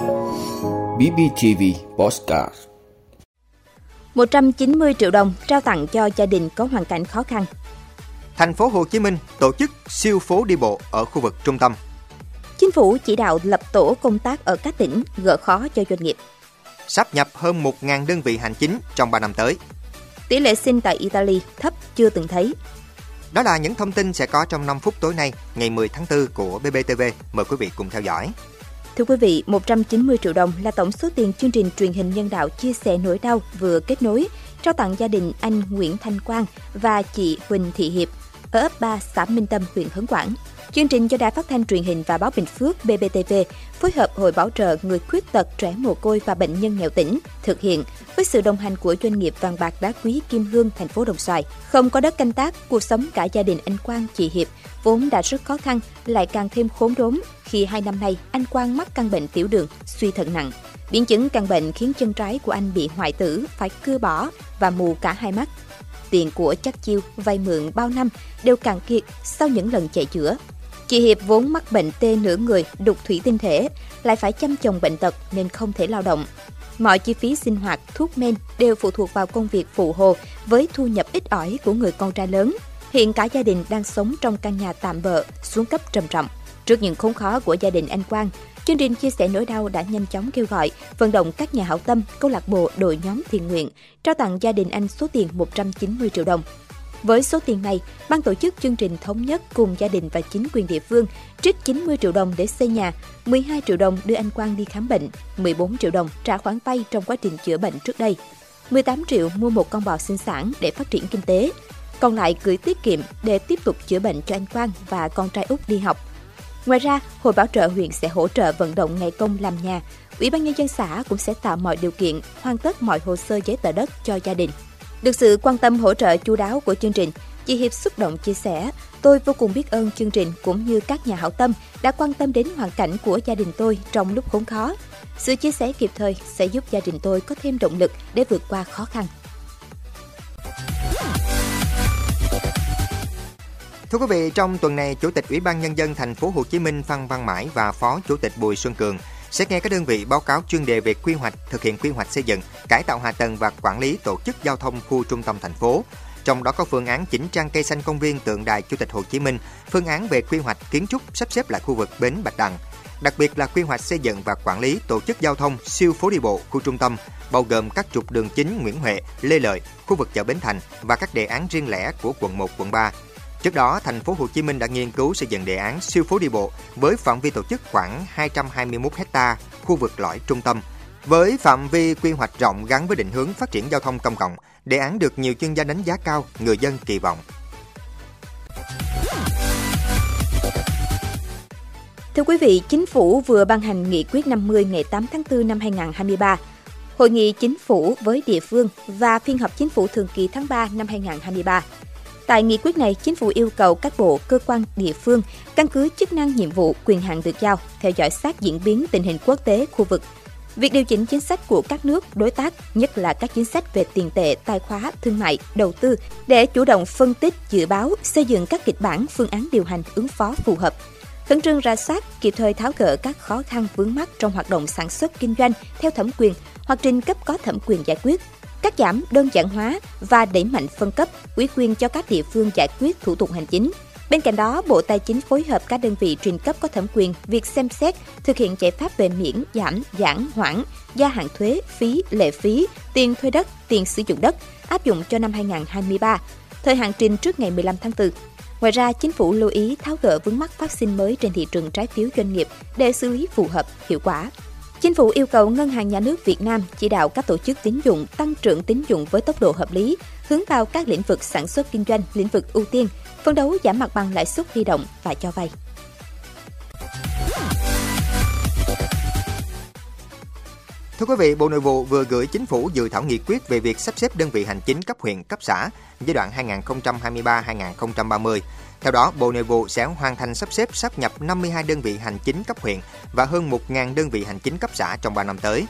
BBTV Postcard 190 triệu đồng trao tặng cho gia đình có hoàn cảnh khó khăn. Thành phố Hồ Chí Minh tổ chức siêu phố đi bộ ở khu vực trung tâm. Chính phủ chỉ đạo lập tổ công tác ở các tỉnh gỡ khó cho doanh nghiệp. Sắp nhập hơn 1.000 đơn vị hành chính trong 3 năm tới. Tỷ lệ sinh tại Italy thấp chưa từng thấy. Đó là những thông tin sẽ có trong 5 phút tối nay, ngày 10 tháng 4 của BBTV. Mời quý vị cùng theo dõi. Thưa quý vị, 190 triệu đồng là tổng số tiền chương trình truyền hình nhân đạo chia sẻ nỗi đau vừa kết nối trao tặng gia đình anh Nguyễn Thanh Quang và chị Huỳnh Thị Hiệp ở ấp 3 xã Minh Tâm, huyện Hớn Quảng. Chương trình do Đài Phát thanh Truyền hình và Báo Bình Phước BBTV phối hợp Hội Bảo trợ Người Khuyết tật Trẻ Mồ Côi và Bệnh nhân nghèo tỉnh thực hiện với sự đồng hành của doanh nghiệp vàng bạc đá quý Kim Hương, thành phố Đồng Xoài. Không có đất canh tác, cuộc sống cả gia đình anh Quang, chị Hiệp vốn đã rất khó khăn, lại càng thêm khốn đốn khi hai năm nay anh Quang mắc căn bệnh tiểu đường, suy thận nặng. Biến chứng căn bệnh khiến chân trái của anh bị hoại tử, phải cưa bỏ và mù cả hai mắt. Tiền của chắc chiêu, vay mượn bao năm đều cạn kiệt sau những lần chạy chữa. Chị Hiệp vốn mắc bệnh tê nửa người, đục thủy tinh thể, lại phải chăm chồng bệnh tật nên không thể lao động. Mọi chi phí sinh hoạt, thuốc men đều phụ thuộc vào công việc phụ hồ với thu nhập ít ỏi của người con trai lớn. Hiện cả gia đình đang sống trong căn nhà tạm bợ, xuống cấp trầm trọng. Trước những khốn khó của gia đình anh Quang, chương trình chia sẻ nỗi đau đã nhanh chóng kêu gọi vận động các nhà hảo tâm, câu lạc bộ, đội nhóm thiện nguyện trao tặng gia đình anh số tiền 190 triệu đồng. Với số tiền này, ban tổ chức chương trình thống nhất cùng gia đình và chính quyền địa phương trích 90 triệu đồng để xây nhà, 12 triệu đồng đưa anh Quang đi khám bệnh, 14 triệu đồng trả khoản vay trong quá trình chữa bệnh trước đây, 18 triệu mua một con bò sinh sản để phát triển kinh tế, còn lại gửi tiết kiệm để tiếp tục chữa bệnh cho anh Quang và con trai út đi học. Ngoài ra, Hội Bảo trợ huyện sẽ hỗ trợ vận động ngày công làm nhà. Ủy ban nhân dân xã cũng sẽ tạo mọi điều kiện, hoàn tất mọi hồ sơ giấy tờ đất cho gia đình. Được sự quan tâm hỗ trợ chu đáo của chương trình, chị Hiệp xúc động chia sẻ, tôi vô cùng biết ơn chương trình cũng như các nhà hảo tâm đã quan tâm đến hoàn cảnh của gia đình tôi trong lúc khốn khó. Sự chia sẻ kịp thời sẽ giúp gia đình tôi có thêm động lực để vượt qua khó khăn. Thưa quý vị, trong tuần này, Chủ tịch Ủy ban nhân dân thành phố Hồ Chí Minh Phan Văn Mãi và Phó Chủ tịch Bùi Xuân Cường sẽ nghe các đơn vị báo cáo chuyên đề về quy hoạch, thực hiện quy hoạch xây dựng, cải tạo hạ tầng và quản lý tổ chức giao thông khu trung tâm thành phố. Trong đó có phương án chỉnh trang cây xanh công viên tượng đài Chủ tịch Hồ Chí Minh, phương án về quy hoạch kiến trúc sắp xếp lại khu vực bến Bạch Đằng, đặc biệt là quy hoạch xây dựng và quản lý tổ chức giao thông siêu phố đi bộ khu trung tâm, bao gồm các trục đường chính Nguyễn Huệ, Lê Lợi, khu vực chợ Bến Thành và các đề án riêng lẻ của quận 1, quận 3. Trước đó, thành phố Hồ Chí Minh đã nghiên cứu xây dựng đề án siêu phố đi bộ với phạm vi tổ chức khoảng 221 ha khu vực lõi trung tâm. Với phạm vi quy hoạch rộng gắn với định hướng phát triển giao thông công cộng, đề án được nhiều chuyên gia đánh giá cao, người dân kỳ vọng. Thưa quý vị, Chính phủ vừa ban hành nghị quyết 50 ngày 8 tháng 4 năm 2023. Hội nghị Chính phủ với địa phương và phiên họp Chính phủ thường kỳ tháng 3 năm 2023. Tại nghị quyết này, chính phủ yêu cầu các bộ, cơ quan, địa phương căn cứ chức năng nhiệm vụ, quyền hạn được giao, theo dõi sát diễn biến tình hình quốc tế, khu vực. Việc điều chỉnh chính sách của các nước đối tác, nhất là các chính sách về tiền tệ, tài khóa, thương mại, đầu tư, để chủ động phân tích, dự báo, xây dựng các kịch bản, phương án điều hành, ứng phó phù hợp. Khẩn trương ra soát, kịp thời tháo gỡ các khó khăn vướng mắt trong hoạt động sản xuất kinh doanh theo thẩm quyền hoặc trình cấp có thẩm quyền giải quyết, cắt giảm đơn giản hóa và đẩy mạnh phân cấp, ủy quyền cho các địa phương giải quyết thủ tục hành chính. Bên cạnh đó, Bộ Tài chính phối hợp các đơn vị trình cấp có thẩm quyền việc xem xét thực hiện giải pháp về miễn, giảm, giãn, hoãn, gia hạn thuế, phí, lệ phí, tiền thuê đất, tiền sử dụng đất áp dụng cho năm 2023, thời hạn trình trước ngày 15 tháng 4. Ngoài ra, chính phủ lưu ý tháo gỡ vướng mắc phát sinh mới trên thị trường trái phiếu doanh nghiệp để xử lý phù hợp, hiệu quả. Chính phủ yêu cầu Ngân hàng Nhà nước Việt Nam chỉ đạo các tổ chức tín dụng tăng trưởng tín dụng với tốc độ hợp lý, hướng vào các lĩnh vực sản xuất kinh doanh, lĩnh vực ưu tiên, phấn đấu giảm mặt bằng lãi suất huy động và cho vay. Thưa quý vị, Bộ Nội vụ vừa gửi chính phủ dự thảo nghị quyết về việc sắp xếp đơn vị hành chính cấp huyện, cấp xã giai đoạn 2023-2030. Theo đó, Bộ Nội vụ sẽ hoàn thành sắp xếp sắp nhập 52 đơn vị hành chính cấp huyện và hơn 1.000 đơn vị hành chính cấp xã trong 3 năm tới.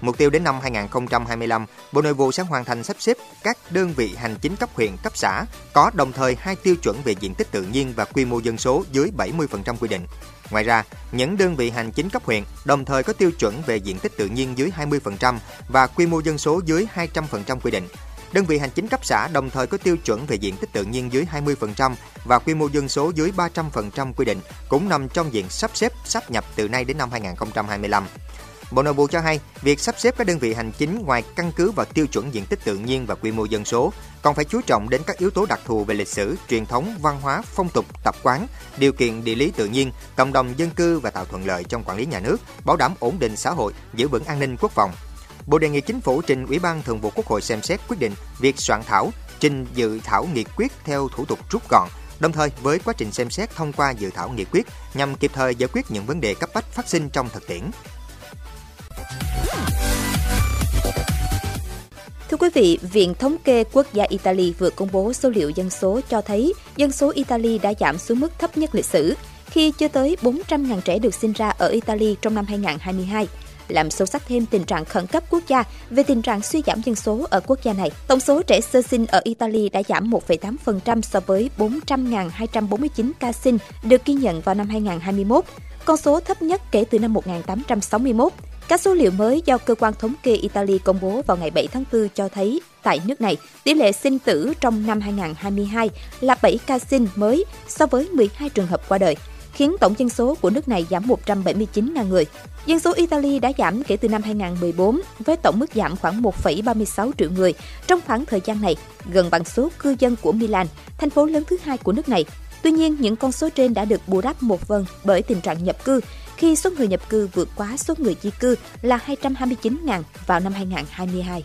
Mục tiêu đến năm 2025, Bộ Nội vụ sẽ hoàn thành sắp xếp các đơn vị hành chính cấp huyện, cấp xã có đồng thời hai tiêu chuẩn về diện tích tự nhiên và quy mô dân số dưới 70% quy định. Ngoài ra, những đơn vị hành chính cấp huyện đồng thời có tiêu chuẩn về diện tích tự nhiên dưới 20% và quy mô dân số dưới 200% quy định. Đơn vị hành chính cấp xã đồng thời có tiêu chuẩn về diện tích tự nhiên dưới 20% và quy mô dân số dưới 300% quy định cũng nằm trong diện sắp xếp sắp nhập từ nay đến năm 2025. Bộ Nội vụ cho hay, việc sắp xếp các đơn vị hành chính ngoài căn cứ vào tiêu chuẩn diện tích tự nhiên và quy mô dân số, còn phải chú trọng đến các yếu tố đặc thù về lịch sử, truyền thống, văn hóa, phong tục, tập quán, điều kiện địa lý tự nhiên, cộng đồng dân cư và tạo thuận lợi trong quản lý nhà nước, bảo đảm ổn định xã hội, giữ vững an ninh quốc phòng. Bộ đề nghị chính phủ trình Ủy ban Thường vụ Quốc hội xem xét quyết định việc soạn thảo, trình dự thảo nghị quyết theo thủ tục rút gọn, đồng thời với quá trình xem xét thông qua dự thảo nghị quyết nhằm kịp thời giải quyết những vấn đề cấp bách phát sinh trong thực tiễn. Thưa quý vị, Viện Thống kê Quốc gia Italy vừa công bố số liệu dân số cho thấy dân số Italy đã giảm xuống mức thấp nhất lịch sử, khi chưa tới 400.000 trẻ được sinh ra ở Italy trong năm 2022 làm sâu sắc thêm tình trạng khẩn cấp quốc gia về tình trạng suy giảm dân số ở quốc gia này. Tổng số trẻ sơ sinh ở Italy đã giảm 1,8% so với 400.249 ca sinh được ghi nhận vào năm 2021, con số thấp nhất kể từ năm 1861. Các số liệu mới do cơ quan thống kê Italy công bố vào ngày 7 tháng 4 cho thấy tại nước này, tỷ lệ sinh tử trong năm 2022 là 7 ca sinh mới so với 12 trường hợp qua đời, khiến tổng dân số của nước này giảm 179.000 người. Dân số Italy đã giảm kể từ năm 2014 với tổng mức giảm khoảng 1,36 triệu người trong khoảng thời gian này, gần bằng số cư dân của Milan, thành phố lớn thứ hai của nước này. Tuy nhiên, những con số trên đã được bù đắp một phần bởi tình trạng nhập cư khi số người nhập cư vượt quá số người di cư là 229.000 vào năm 2022.